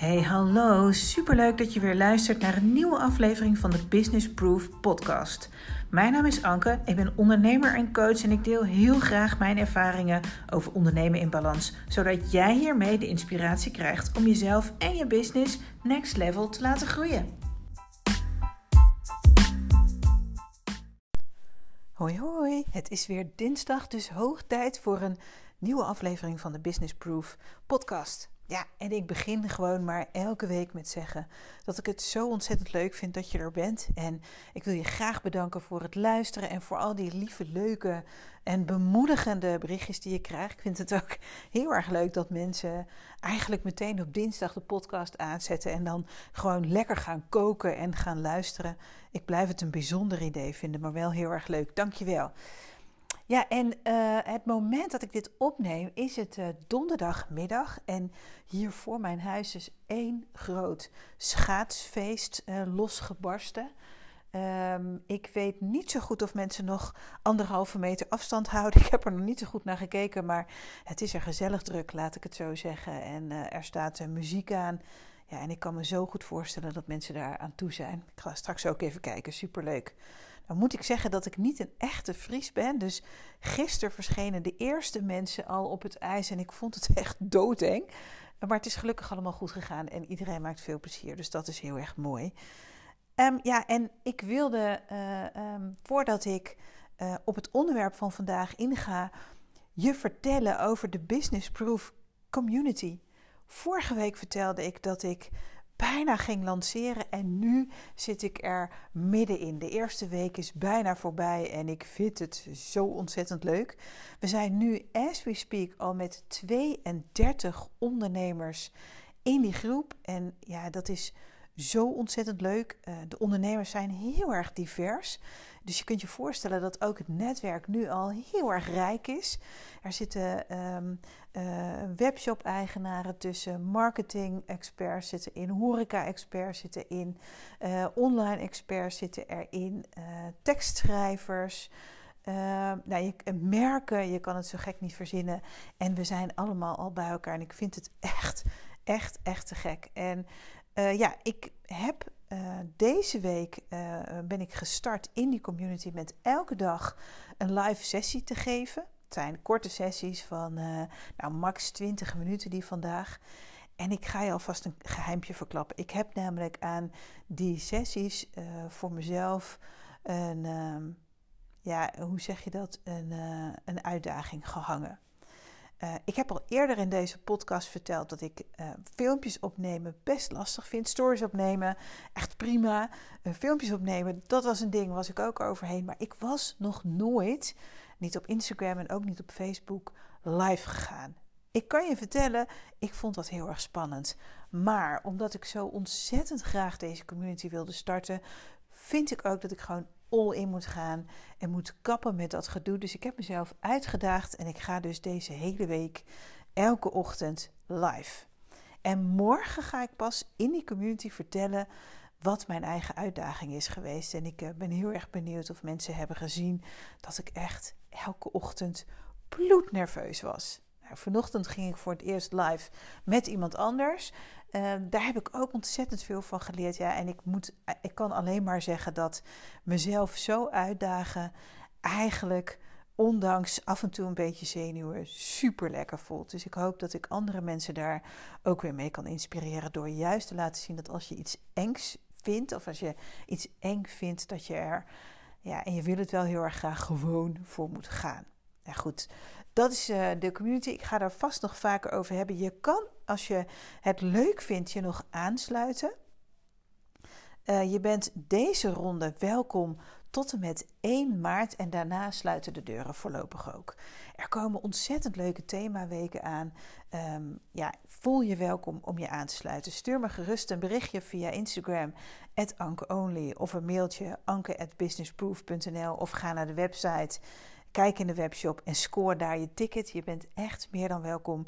Hey, hallo. Superleuk dat je weer luistert naar een nieuwe aflevering van de Business Proof podcast. Mijn naam is Anke, ik ben ondernemer en coach en ik deel heel graag mijn ervaringen over ondernemen in balans, zodat jij hiermee de inspiratie krijgt om jezelf en je business next level te laten groeien. Hoi hoi, het is weer dinsdag, dus hoog tijd voor een nieuwe aflevering van de Business Proof podcast. Ja, en ik begin gewoon maar elke week met zeggen dat ik het zo ontzettend leuk vind dat je er bent. En ik wil je graag bedanken voor het luisteren en voor al die lieve, leuke en bemoedigende berichtjes die je krijgt. Ik vind het ook heel erg leuk dat mensen eigenlijk meteen op dinsdag de podcast aanzetten en dan gewoon lekker gaan koken en gaan luisteren. Ik blijf het een bijzonder idee vinden, maar wel heel erg leuk. Dankjewel. Ja, en uh, het moment dat ik dit opneem is het uh, donderdagmiddag. En hier voor mijn huis is één groot schaatsfeest uh, losgebarsten. Um, ik weet niet zo goed of mensen nog anderhalve meter afstand houden. Ik heb er nog niet zo goed naar gekeken, maar het is er gezellig druk, laat ik het zo zeggen. En er staat muziek aan. Ja, en ik kan me zo goed voorstellen dat mensen daar aan toe zijn. Ik ga straks ook even kijken, superleuk. Dan moet ik zeggen dat ik niet een echte Fries ben. Dus gisteren verschenen de eerste mensen al op het ijs en ik vond het echt doodeng. Maar het is gelukkig allemaal goed gegaan en iedereen maakt veel plezier. Dus dat is heel erg mooi. Um, ja, en ik wilde, uh, um, voordat ik uh, op het onderwerp van vandaag inga, je vertellen over de Business Proof Community. Vorige week vertelde ik dat ik bijna ging lanceren en nu zit ik er middenin. De eerste week is bijna voorbij en ik vind het zo ontzettend leuk. We zijn nu, as we speak, al met 32 ondernemers in die groep. En ja, dat is zo ontzettend leuk. Uh, de ondernemers zijn heel erg divers. Dus je kunt je voorstellen dat ook het netwerk nu al heel erg rijk is. Er zitten um, uh, webshop-eigenaren tussen, marketing-experts zitten in, horeca-experts zitten in, uh, online-experts zitten erin, uh, tekstschrijvers. nou, je, merken, je kan het zo gek niet verzinnen. En we zijn allemaal al bij elkaar. En ik vind het echt, echt, echt te gek. En ja, ik heb uh, deze week uh, ben ik gestart in die community met elke dag een live sessie te geven. Het zijn korte sessies van uh, nou, max 20 minuten die vandaag. En ik ga je alvast een geheimpje verklappen. Ik heb namelijk aan die sessies voor mezelf een, ehm, ja, hoe zeg je dat, een, een uitdaging gehangen. Uh, ik heb al eerder in deze podcast verteld dat ik uh, filmpjes opnemen best lastig vind. Stories opnemen, echt prima. Uh, filmpjes opnemen, dat was een ding, was ik ook overheen. Maar ik was nog nooit, niet op Instagram en ook niet op Facebook, live gegaan. Ik kan je vertellen, ik vond dat heel erg spannend. Maar omdat ik zo ontzettend graag deze community wilde starten, vind ik ook dat ik gewoon all in moet gaan en moet kappen met dat gedoe. Dus ik heb mezelf uitgedaagd en ik ga dus deze hele week elke ochtend live. En morgen ga ik pas in die community vertellen wat mijn eigen uitdaging is geweest. En ik eh, ben heel erg benieuwd of mensen hebben gezien dat ik echt elke ochtend bloednerveus was. Nou, vanochtend ging ik voor het eerst live met iemand anders. Uh, daar heb ik ook ontzettend veel van geleerd. Ja, en ik, moet, ik kan alleen maar zeggen dat mezelf zo uitdagen eigenlijk ondanks af en toe een beetje zenuwen, super lekker voelt. Dus ik hoop dat ik andere mensen daar ook weer mee kan inspireren door juist te laten zien dat als je iets engs vindt of als je iets eng vindt, dat je er, ja, en je wil het wel heel erg graag gewoon voor moet gaan. Ja, goed. Dat is uh, de community. Ik ga daar vast nog vaker over hebben. Je kan, als je het leuk vindt, je nog aansluiten. Uh, je bent deze ronde welkom tot en met 1 maart en daarna sluiten de deuren voorlopig ook. Er komen ontzettend leuke themaweken aan. Um, ja, voel je welkom om je aan te sluiten. Stuur me gerust een berichtje via Instagram, @ankeonly of een mailtje anke@businessproof.nl of ga naar de website Kijk in de webshop en score daar je ticket. Je bent echt meer dan welkom.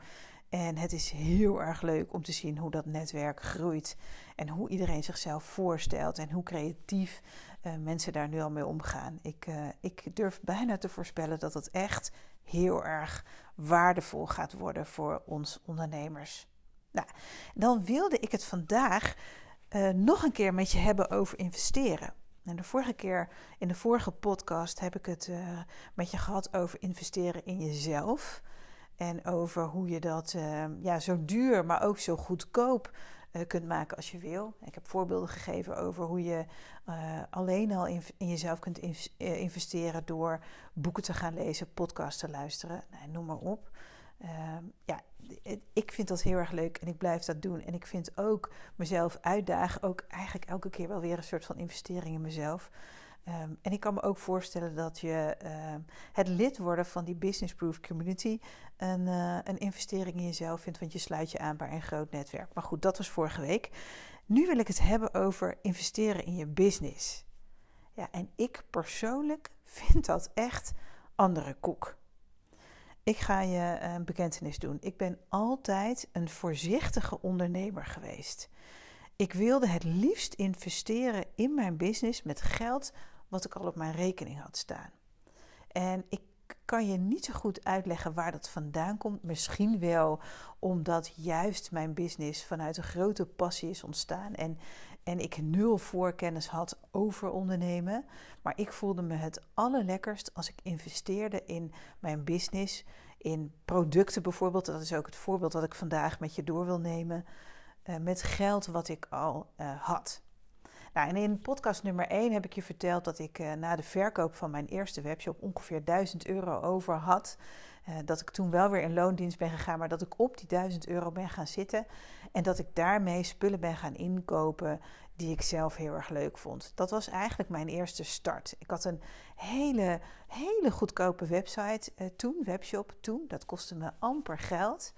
En het is heel erg leuk om te zien hoe dat netwerk groeit. En hoe iedereen zichzelf voorstelt. En hoe creatief uh, mensen daar nu al mee omgaan. Ik, uh, ik durf bijna te voorspellen dat het echt heel erg waardevol gaat worden voor ons ondernemers. Nou, dan wilde ik het vandaag uh, nog een keer met je hebben over investeren. En de vorige keer, in de vorige podcast, heb ik het uh, met je gehad over investeren in jezelf. En over hoe je dat uh, ja, zo duur, maar ook zo goedkoop uh, kunt maken als je wil. Ik heb voorbeelden gegeven over hoe je alleen al in, in, jezelf kunt investeren door boeken te gaan lezen, podcasts te luisteren, nou, noem maar op. Ehm, ja, ik vind dat heel erg leuk en ik blijf dat doen. En ik vind ook mezelf uitdagen, ook eigenlijk elke keer wel weer een soort van investering in mezelf. Ehm, en ik kan me ook voorstellen dat je ehm, het lid worden van die Business Proof Community een, uh, een investering in jezelf vindt, want je sluit je aan bij een groot netwerk. Maar goed, dat was vorige week. Nu wil ik het hebben over investeren in je business. Ja, en ik persoonlijk vind dat echt andere koek. Ik ga je een bekentenis doen. Ik ben altijd een voorzichtige ondernemer geweest. Ik wilde het liefst investeren in mijn business met geld wat ik al op mijn rekening had staan. En ik kan je niet zo goed uitleggen waar dat vandaan komt. Misschien wel omdat juist mijn business vanuit een grote passie is ontstaan en, en ik nul voorkennis had over ondernemen. Maar ik voelde me het allerlekkerst als ik investeerde in mijn business, in producten bijvoorbeeld. Dat is ook het voorbeeld dat ik vandaag met je door wil nemen. Uh, met geld wat ik al uh, had. Nou, in podcast nummer 1 heb ik je verteld dat ik uh, na de verkoop van mijn eerste webshop ongeveer 1000 euro over had. Uh, dat ik toen wel weer in loondienst ben gegaan, maar dat ik op die 1000 euro ben gaan zitten. En dat ik daarmee spullen ben gaan inkopen die ik zelf heel erg leuk vond. Dat was eigenlijk mijn eerste start. Ik had een hele, hele goedkope website uh, toen, webshop toen. Dat kostte me amper geld.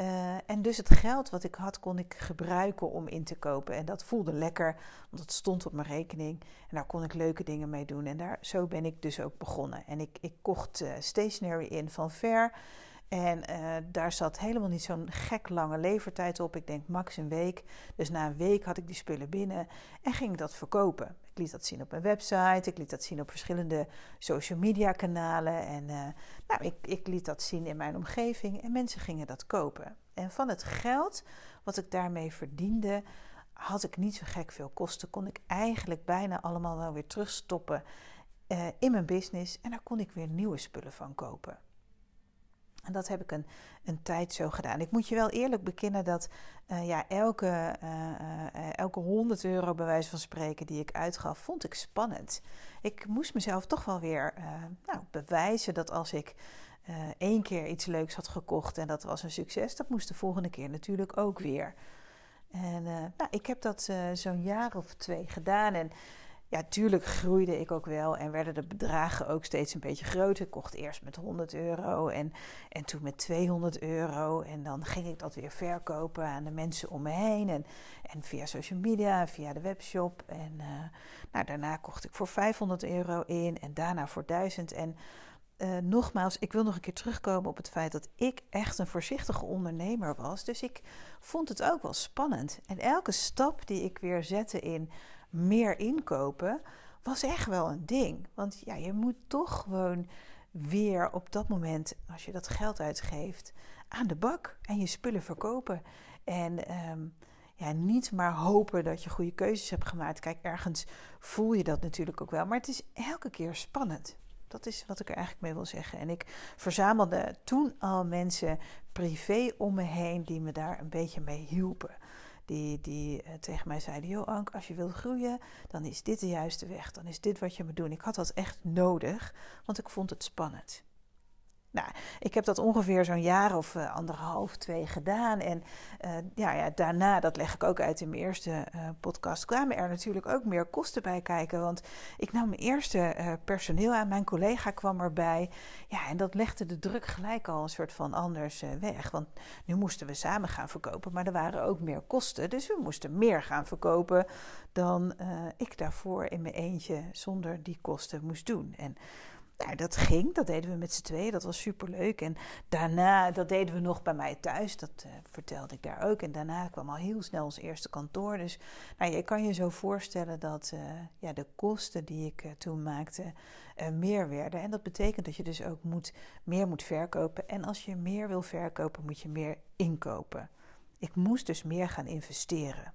Uh, en dus het geld wat ik had, kon ik gebruiken om in te kopen. En dat voelde lekker, want het stond op mijn rekening. En daar kon ik leuke dingen mee doen. En daar, zo ben ik dus ook begonnen. En ik, ik kocht uh, stationery in van Ver. En uh, daar zat helemaal niet zo'n gek lange levertijd op. Ik denk max een week. Dus na een week had ik die spullen binnen en ging ik dat verkopen. Ik liet dat zien op mijn website. Ik liet dat zien op verschillende social media kanalen. En uh, nou, ik, ik liet dat zien in mijn omgeving. En mensen gingen dat kopen. En van het geld wat ik daarmee verdiende, had ik niet zo gek veel kosten. Kon ik eigenlijk bijna allemaal wel weer terugstoppen uh, in mijn business. En daar kon ik weer nieuwe spullen van kopen. En dat heb ik een, een tijd zo gedaan. Ik moet je wel eerlijk bekennen dat uh, ja, elke, uh, elke 100 euro, bij wijze van spreken, die ik uitgaf, vond ik spannend. Ik moest mezelf toch wel weer nou, bewijzen dat als ik één keer iets leuks had gekocht en dat was een succes, dat moest de volgende keer natuurlijk ook weer. En nou, ik heb dat zo'n jaar of twee gedaan. En ja, tuurlijk groeide ik ook wel en werden de bedragen ook steeds een beetje groter. Ik kocht eerst met 100 euro en, en toen met 200 euro. En dan ging ik dat weer verkopen aan de mensen om me heen. En, en via social media, via de webshop. En uh, nou, daarna kocht ik voor 500 euro in en daarna voor 1000. En uh, nogmaals, ik wil nog een keer terugkomen op het feit dat ik echt een voorzichtige ondernemer was. Dus ik vond het ook wel spannend. En elke stap die ik weer zette in meer inkopen, was echt wel een ding. Want ja, je moet toch gewoon weer op dat moment, als je dat geld uitgeeft, aan de bak en je spullen verkopen. En um, ja, niet maar hopen dat je goede keuzes hebt gemaakt. Kijk, ergens voel je dat natuurlijk ook wel, maar het is elke keer spannend. Dat is wat ik er eigenlijk mee wil zeggen. En ik verzamelde toen al mensen privé om me heen die me daar een beetje mee hielpen die, die uh, tegen mij zeiden: Joh, Ank, als je wilt groeien, dan is dit de juiste weg. Dan is dit wat je moet doen. Ik had dat echt nodig, want ik vond het spannend. Nou, ik heb dat ongeveer zo'n jaar of uh, anderhalf, twee gedaan. En uh, ja, ja, daarna, dat leg ik ook uit in mijn eerste uh, podcast, kwamen er natuurlijk ook meer kosten bij kijken. Want ik nam mijn eerste personeel aan, mijn collega kwam erbij. Ja, en dat legde de druk gelijk al een soort van anders weg. Want nu moesten we samen gaan verkopen, maar er waren ook meer kosten. Dus we moesten meer gaan verkopen dan ik daarvoor in mijn eentje zonder die kosten moest doen. En nou, dat ging, dat deden we met z'n tweeën, dat was superleuk. En daarna, dat deden we nog bij mij thuis, dat uh, vertelde ik daar ook. En daarna kwam al heel snel ons eerste kantoor. Dus nou, je kan je zo voorstellen dat uh, ja, de kosten die ik uh, toen maakte meer werden. En dat betekent dat je dus ook moet, meer moet verkopen. En als je meer wil verkopen, moet je meer inkopen. Ik moest dus meer gaan investeren.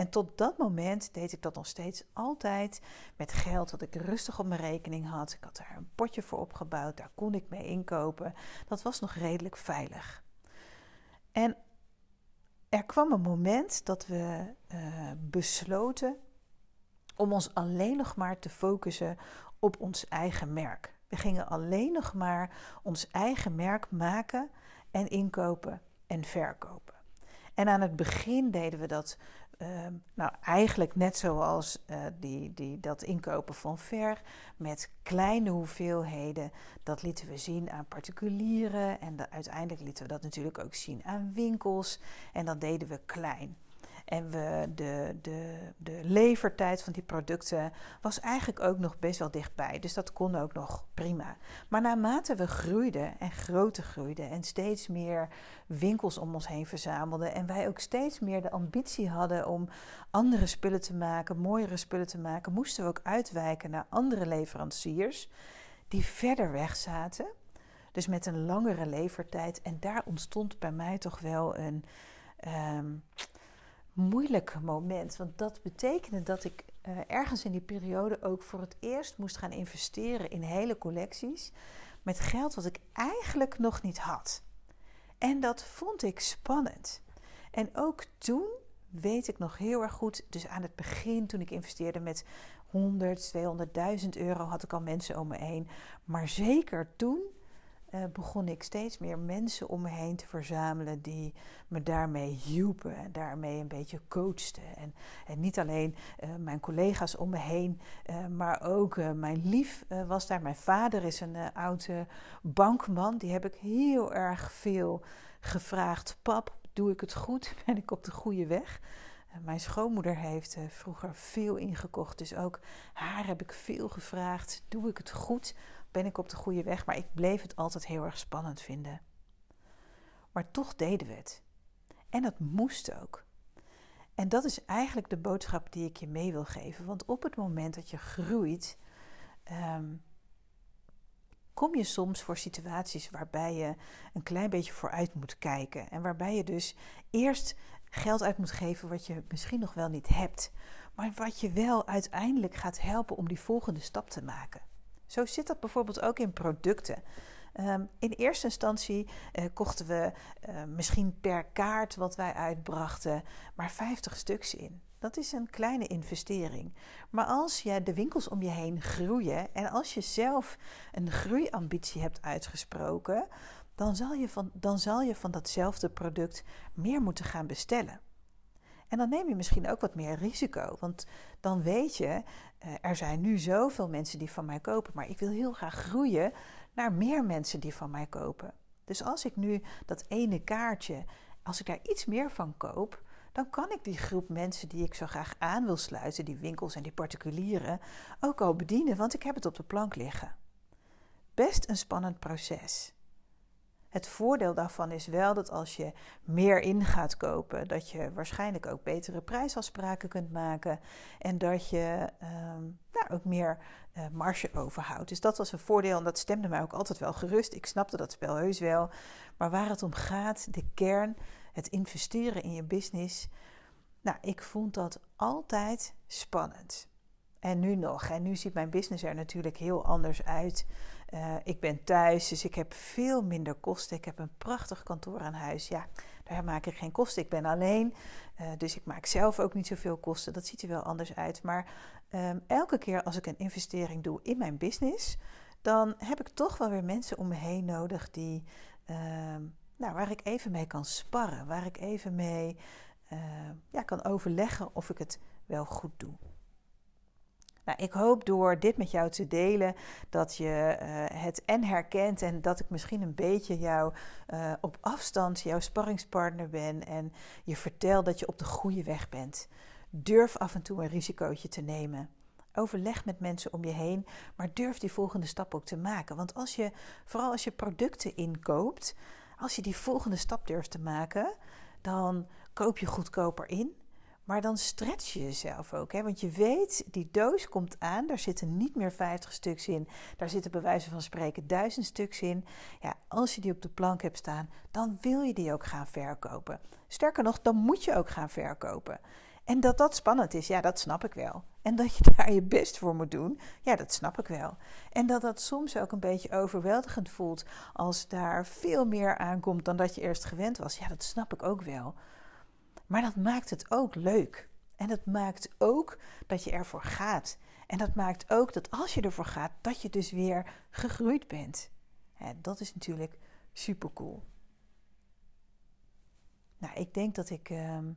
En tot dat moment deed ik dat nog steeds altijd met geld dat ik rustig op mijn rekening had. Ik had daar een potje voor opgebouwd, daar kon ik mee inkopen. Dat was nog redelijk veilig. En er kwam een moment dat we uh, besloten om ons alleen nog maar te focussen op ons eigen merk. We gingen alleen nog maar ons eigen merk maken en inkopen en verkopen. En aan het begin deden we dat Ehm, nou, eigenlijk net zoals uh, die, die, dat inkopen van ver met kleine hoeveelheden. Dat lieten we zien aan particulieren en uiteindelijk lieten we dat natuurlijk ook zien aan winkels. En dat deden we klein. En we, de, de, de levertijd van die producten was eigenlijk ook nog best wel dichtbij. Dus dat kon ook nog prima. Maar naarmate we groeiden en groter groeiden en steeds meer winkels om ons heen verzamelden. En wij ook steeds meer de ambitie hadden om andere spullen te maken, mooiere spullen te maken, moesten we ook uitwijken naar andere leveranciers die verder weg zaten. Dus met een langere levertijd. En daar ontstond bij mij toch wel een. Ehm, moeilijk moment. Want dat betekende dat ik uh, ergens in die periode ook voor het eerst moest gaan investeren in hele collecties. Met geld wat ik eigenlijk nog niet had. En dat vond ik spannend. En ook toen weet ik nog heel erg goed. Dus aan het begin, toen ik investeerde met 100, 200.000 euro, had ik al mensen om me heen. Maar zeker toen uh, begon ik steeds meer mensen om me heen te verzamelen die me daarmee hielpen en daarmee een beetje coachten. En, en niet alleen uh, mijn collega's om me heen, uh, maar ook mijn lief was daar. Mijn vader is een oude bankman, die heb ik heel erg veel gevraagd. Pap, doe ik het goed? Ben ik op de goede weg? Mijn schoonmoeder heeft vroeger veel ingekocht, dus ook haar heb ik veel gevraagd. Doe ik het goed? Ben ik op de goede weg, maar ik bleef het altijd heel erg spannend vinden. Maar toch deden we het. En dat moest ook. En dat is eigenlijk de boodschap die ik je mee wil geven. Want op het moment dat je groeit, ehm, kom je soms voor situaties waarbij je een klein beetje vooruit moet kijken. En waarbij je dus eerst geld uit moet geven wat je misschien nog wel niet hebt. Maar wat je wel uiteindelijk gaat helpen om die volgende stap te maken. Zo zit dat bijvoorbeeld ook in producten. Um, in eerste instantie uh, kochten we uh, misschien per kaart wat wij uitbrachten, maar 50 stuks in. Dat is een kleine investering. Maar als je de winkels om je heen groeien en als je zelf een groeiambitie hebt uitgesproken, dan zal je van, dan zal je van datzelfde product meer moeten gaan bestellen. En dan neem je misschien ook wat meer risico. Want dan weet je, uh, er zijn nu zoveel mensen die van mij kopen, maar ik wil heel graag groeien naar meer mensen die van mij kopen. Dus als ik nu dat ene kaartje, als ik daar iets meer van koop, dan kan ik die groep mensen die ik zo graag aan wil sluiten, die winkels en die particulieren, ook al bedienen, want ik heb het op de plank liggen. Best een spannend proces. Het voordeel daarvan is wel dat als je meer in gaat kopen, dat je waarschijnlijk ook betere prijsafspraken kunt maken en dat je um, nou, ook meer uh, marge overhoudt. Dus dat was een voordeel en dat stemde mij ook altijd wel gerust. Ik snapte dat spel heus wel. Maar waar het om gaat, de kern, het investeren in je business, nou, ik vond dat altijd spannend. En nu nog. En nu ziet mijn business er natuurlijk heel anders uit. Uh, ik ben thuis, dus ik heb veel minder kosten. Ik heb een prachtig kantoor aan huis. Ja, daar maak ik geen kosten. Ik ben alleen, uh, dus ik maak zelf ook niet zoveel kosten. Dat ziet er wel anders uit. Maar um, elke keer als ik een investering doe in mijn business, dan heb ik toch wel weer mensen om me heen nodig die, um, nou, waar ik even mee kan sparren. Waar ik even mee uh, ja, kan overleggen of ik het wel goed doe. Nou, ik hoop door dit met jou te delen dat je uh, het en herkent en dat ik misschien een beetje jou uh, op afstand jouw sparringspartner ben en je vertel dat je op de goede weg bent. Durf af en toe een risicootje te nemen. Overleg met mensen om je heen, maar durf die volgende stap ook te maken. Want als je, vooral als je producten inkoopt, als je die volgende stap durft te maken, dan koop je goedkoper in Maar dan stretch je jezelf ook. Hè? Want je weet, die doos komt aan. Daar zitten niet meer 50 stuks in. Daar zitten bij wijze van spreken duizend stuks in. Ja, als je die op de plank hebt staan, dan wil je die ook gaan verkopen. Sterker nog, dan moet je ook gaan verkopen. En dat dat spannend is, ja, dat snap ik wel. En dat je daar je best voor moet doen, ja, dat snap ik wel. En dat dat soms ook een beetje overweldigend voelt als daar veel meer aankomt dan dat je eerst gewend was, ja, dat snap ik ook wel. Maar dat maakt het ook leuk. En dat maakt ook dat je ervoor gaat. En dat maakt ook dat als je ervoor gaat, dat je dus weer gegroeid bent. En dat is natuurlijk super cool. Nou, ik denk dat ik. Ehm,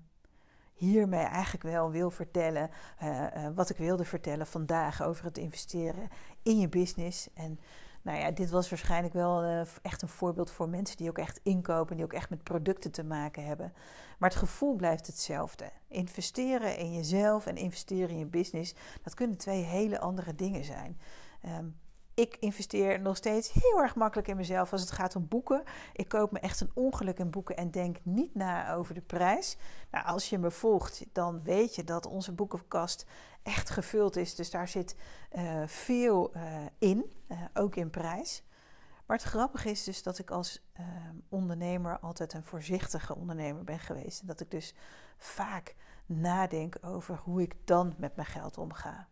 hiermee eigenlijk wel wil vertellen uh, wat ik wilde vertellen vandaag over het investeren in je business. En nou ja, dit was waarschijnlijk wel uh, echt een voorbeeld voor mensen die ook echt inkopen, die ook echt met producten te maken hebben. Maar het gevoel blijft hetzelfde. Investeren in jezelf en investeren in je business, dat kunnen twee hele andere dingen zijn. Um, ik investeer nog steeds heel erg makkelijk in mezelf als het gaat om boeken. Ik koop me echt een ongeluk in boeken en denk niet na over de prijs. Nou, als je me volgt, dan weet je dat onze boekenkast echt gevuld is. Dus daar zit uh, veel uh, in, uh, ook in prijs. Maar het grappige is dus dat ik als ondernemer altijd een voorzichtige ondernemer ben geweest. En dat ik dus vaak nadenk over hoe ik dan met mijn geld omga.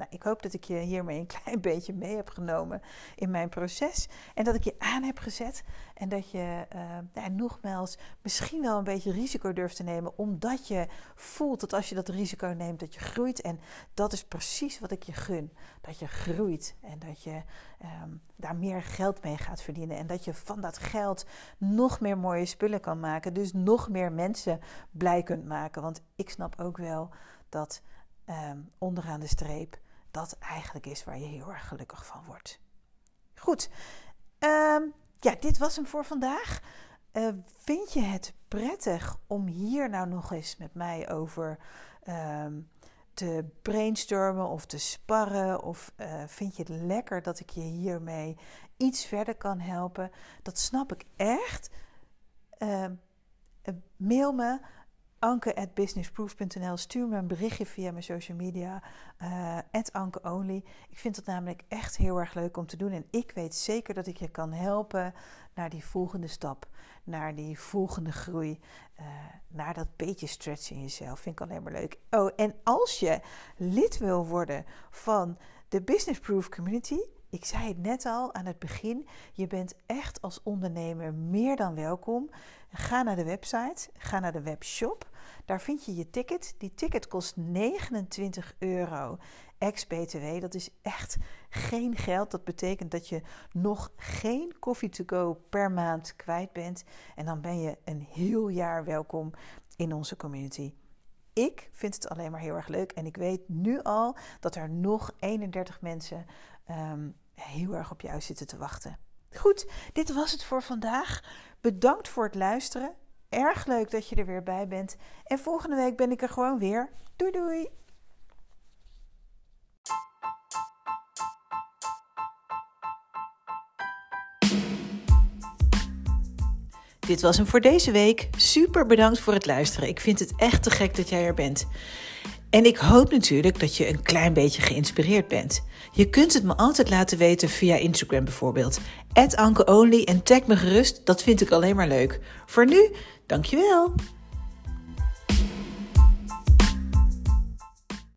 Nou, ik hoop dat ik je hiermee een klein beetje mee heb genomen in mijn proces. En dat ik je aan heb gezet. En dat je uh, nogmaals misschien wel een beetje risico durft te nemen. Omdat je voelt dat als je dat risico neemt, dat je groeit. En dat is precies wat ik je gun. Dat je groeit. En dat je um, daar meer geld mee gaat verdienen. En dat je van dat geld nog meer mooie spullen kan maken. Dus nog meer mensen blij kunt maken. Want ik snap ook wel dat um, onderaan de streep dat eigenlijk is waar je heel erg gelukkig van wordt. Goed, ehm, ja, dit was hem voor vandaag. Uh, vind je het prettig om hier nou nog eens met mij over um, te brainstormen of te sparren? Of uh, vind je het lekker dat ik je hiermee iets verder kan helpen? Dat snap ik echt. Uh, mail me anke.businessproof.nl. Stuur me een berichtje via mijn social media. Uh, @ankeonly. Ik vind het namelijk echt heel erg leuk om te doen. En ik weet zeker dat ik je kan helpen naar die volgende stap. Naar die volgende groei. Uh, naar dat beetje stretch in jezelf. Vind ik alleen maar leuk. Oh, en als je lid wil worden van de Business Proof Community ik zei het net al aan het begin, je bent echt als ondernemer meer dan welkom. Ga naar de website, ga naar de webshop. Daar vind je je ticket. Die ticket kost 29 euro ex-BTW. Dat is echt geen geld. Dat betekent dat je nog geen koffie to go per maand kwijt bent. En dan ben je een heel jaar welkom in onze community. Ik vind het alleen maar heel erg leuk. En ik weet nu al dat er nog 31 mensen um, heel erg op jou zitten te wachten. Goed, dit was het voor vandaag. Bedankt voor het luisteren. Erg leuk dat je er weer bij bent. En volgende week ben ik er gewoon weer. Doei doei! Dit was hem voor deze week. Super bedankt voor het luisteren. Ik vind het echt te gek dat jij er bent. En ik hoop natuurlijk dat je een klein beetje geïnspireerd bent. Je kunt het me altijd laten weten via Instagram bijvoorbeeld. Ankeonly en tag me gerust, dat vind ik alleen maar leuk. Voor nu, dankjewel!